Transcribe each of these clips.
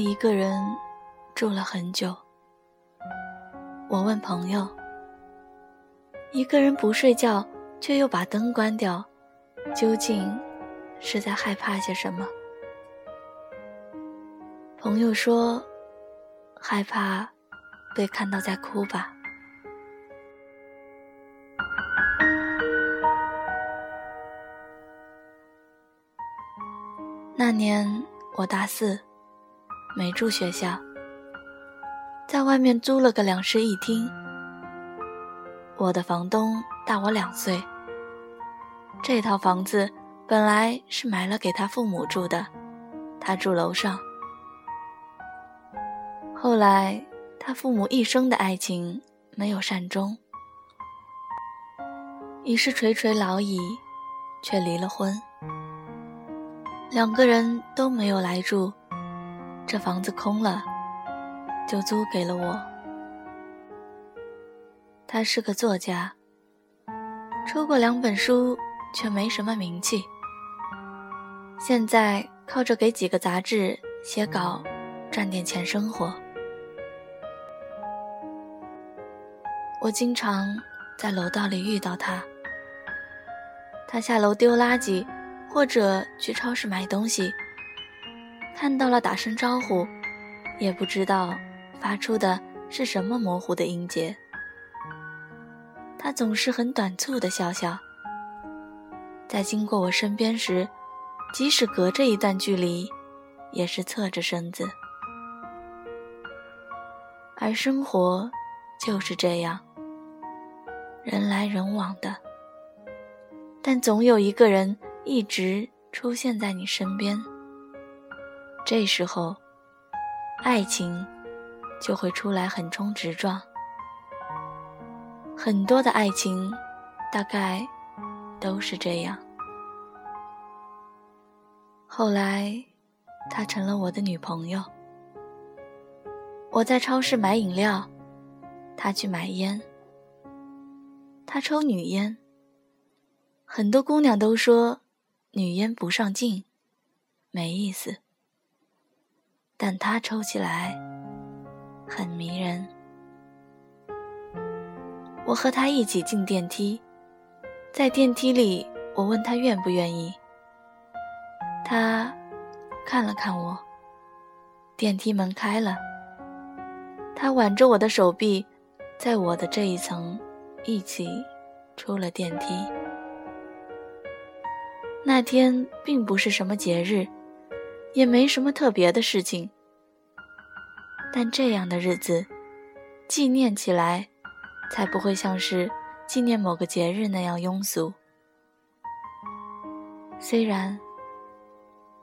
一个人住了很久。我问朋友：“一个人不睡觉，却又把灯关掉，究竟是在害怕些什么？”朋友说：“害怕被看到在哭吧。”那年我大四，没住学校，在外面租了个两室一厅。我的房东大我两岁。这套房子本来是买了给他父母住的，他住楼上。后来他父母一生的爱情没有善终，已是垂垂老矣，却离了婚。两个人都没有来住，这房子空了，就租给了我。他是个作家，出过两本书，却没什么名气。现在靠着给几个杂志写稿，赚点钱生活。我经常在楼道里遇到他，他下楼丢垃圾。或者去超市买东西，看到了打声招呼，也不知道发出的是什么模糊的音节。他总是很短促的笑笑，在经过我身边时，即使隔着一段距离，也是侧着身子。而生活就是这样，人来人往的，但总有一个人。一直出现在你身边，这时候，爱情就会出来横冲直撞。很多的爱情，大概都是这样。后来，她成了我的女朋友。我在超市买饮料，她去买烟。她抽女烟。很多姑娘都说。女烟不上镜，没意思。但他抽起来很迷人。我和他一起进电梯，在电梯里，我问他愿不愿意。他看了看我，电梯门开了，他挽着我的手臂，在我的这一层一起出了电梯。那天并不是什么节日，也没什么特别的事情，但这样的日子，纪念起来，才不会像是纪念某个节日那样庸俗。虽然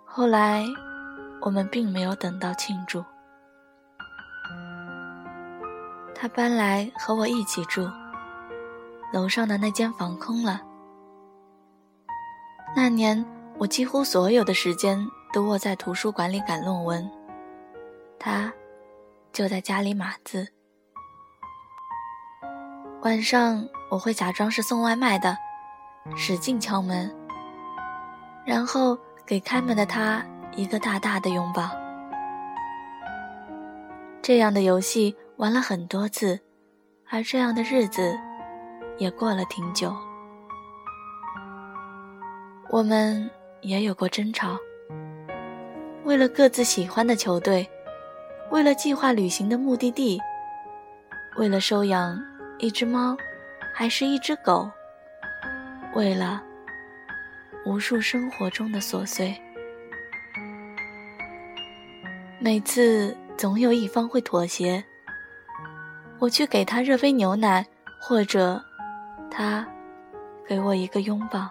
后来我们并没有等到庆祝，他搬来和我一起住，楼上的那间房空了。那年，我几乎所有的时间都窝在图书馆里赶论文，他就在家里码字。晚上，我会假装是送外卖的，使劲敲门，然后给开门的他一个大大的拥抱。这样的游戏玩了很多次，而这样的日子也过了挺久。我们也有过争吵，为了各自喜欢的球队，为了计划旅行的目的地，为了收养一只猫还是一只狗，为了无数生活中的琐碎。每次总有一方会妥协，我去给他热杯牛奶，或者他给我一个拥抱。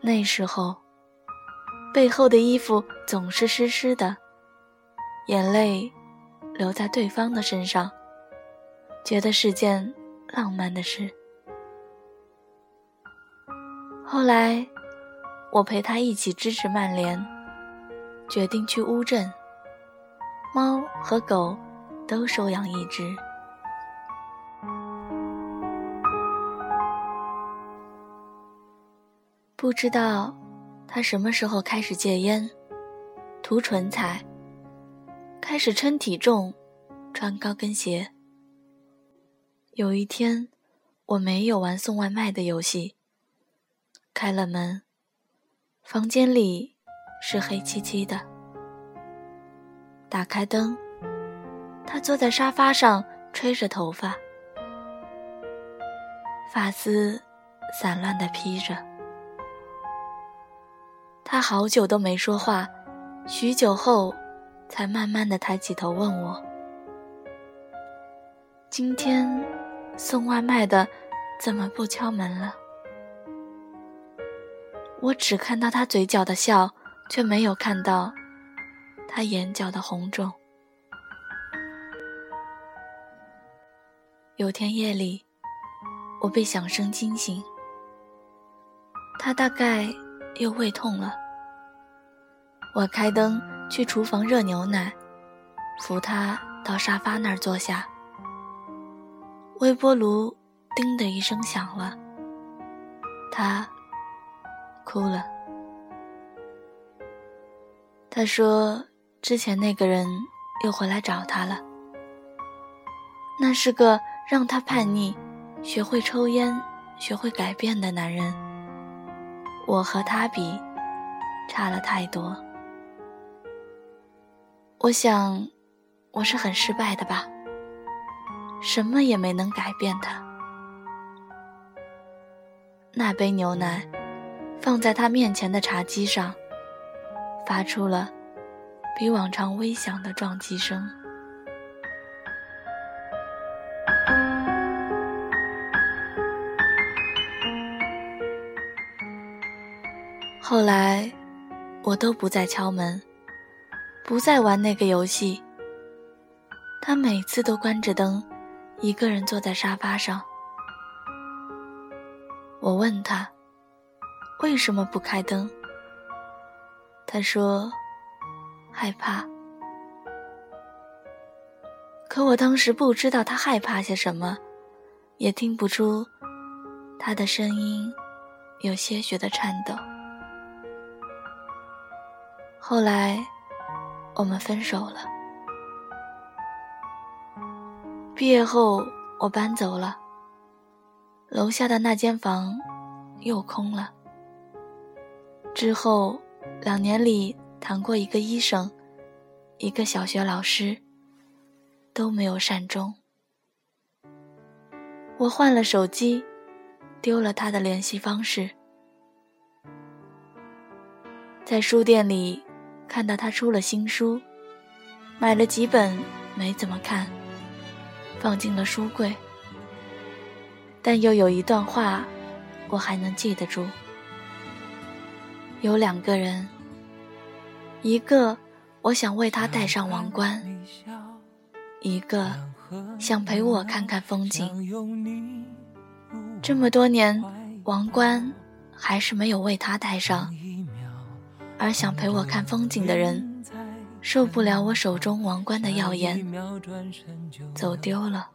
那时候，背后的衣服总是湿湿的，眼泪流在对方的身上，觉得是件浪漫的事。后来，我陪他一起支持曼联，决定去乌镇，猫和狗都收养一只。不知道他什么时候开始戒烟，涂唇彩，开始称体重，穿高跟鞋。有一天，我没有玩送外卖的游戏。开了门，房间里是黑漆漆的。打开灯，他坐在沙发上吹着头发，发丝散乱的披着。他好久都没说话，许久后，才慢慢的抬起头问我：“今天送外卖的怎么不敲门了？”我只看到他嘴角的笑，却没有看到他眼角的红肿。有天夜里，我被响声惊醒，他大概又胃痛了。我开灯去厨房热牛奶，扶他到沙发那儿坐下。微波炉“叮”的一声响了，他。哭了。他说：“之前那个人又回来找他了。那是个让他叛逆、学会抽烟、学会改变的男人。我和他比，差了太多。我想，我是很失败的吧。什么也没能改变他。那杯牛奶。”放在他面前的茶几上，发出了比往常微响的撞击声。后来，我都不再敲门，不再玩那个游戏。他每次都关着灯，一个人坐在沙发上。我问他。为什么不开灯？他说：“害怕。”可我当时不知道他害怕些什么，也听不出他的声音有些许的颤抖。后来，我们分手了。毕业后，我搬走了，楼下的那间房又空了。之后，两年里谈过一个医生，一个小学老师，都没有善终。我换了手机，丢了他的联系方式。在书店里看到他出了新书，买了几本没怎么看，放进了书柜。但又有一段话，我还能记得住。有两个人，一个我想为他戴上王冠，一个想陪我看看风景。这么多年，王冠还是没有为他戴上，而想陪我看风景的人，受不了我手中王冠的耀眼，走丢了。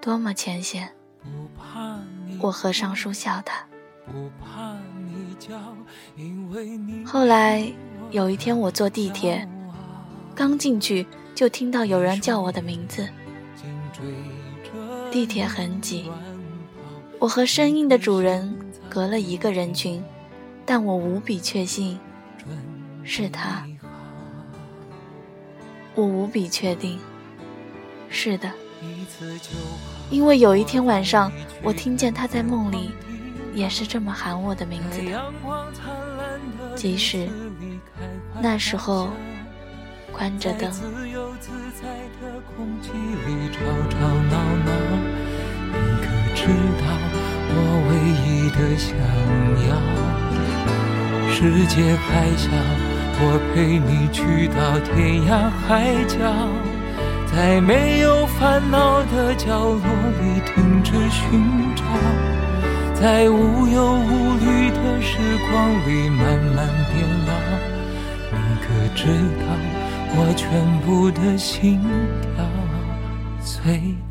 多么浅显！我合上书笑他。后来有一天，我坐地铁，刚进去就听到有人叫我的名字。地铁很挤，我和声音的主人隔了一个人群，但我无比确信是他。我无比确定，是的，因为有一天晚上，我听见他在梦里。也是这么喊我的名字的，即使那时候关着灯。知道我唯一的想要？世界还小，我陪你去到天涯海角，在没有烦恼的角落里停止寻找。在无忧无虑的时光里慢慢变老，你可知道我全部的心跳随你跳？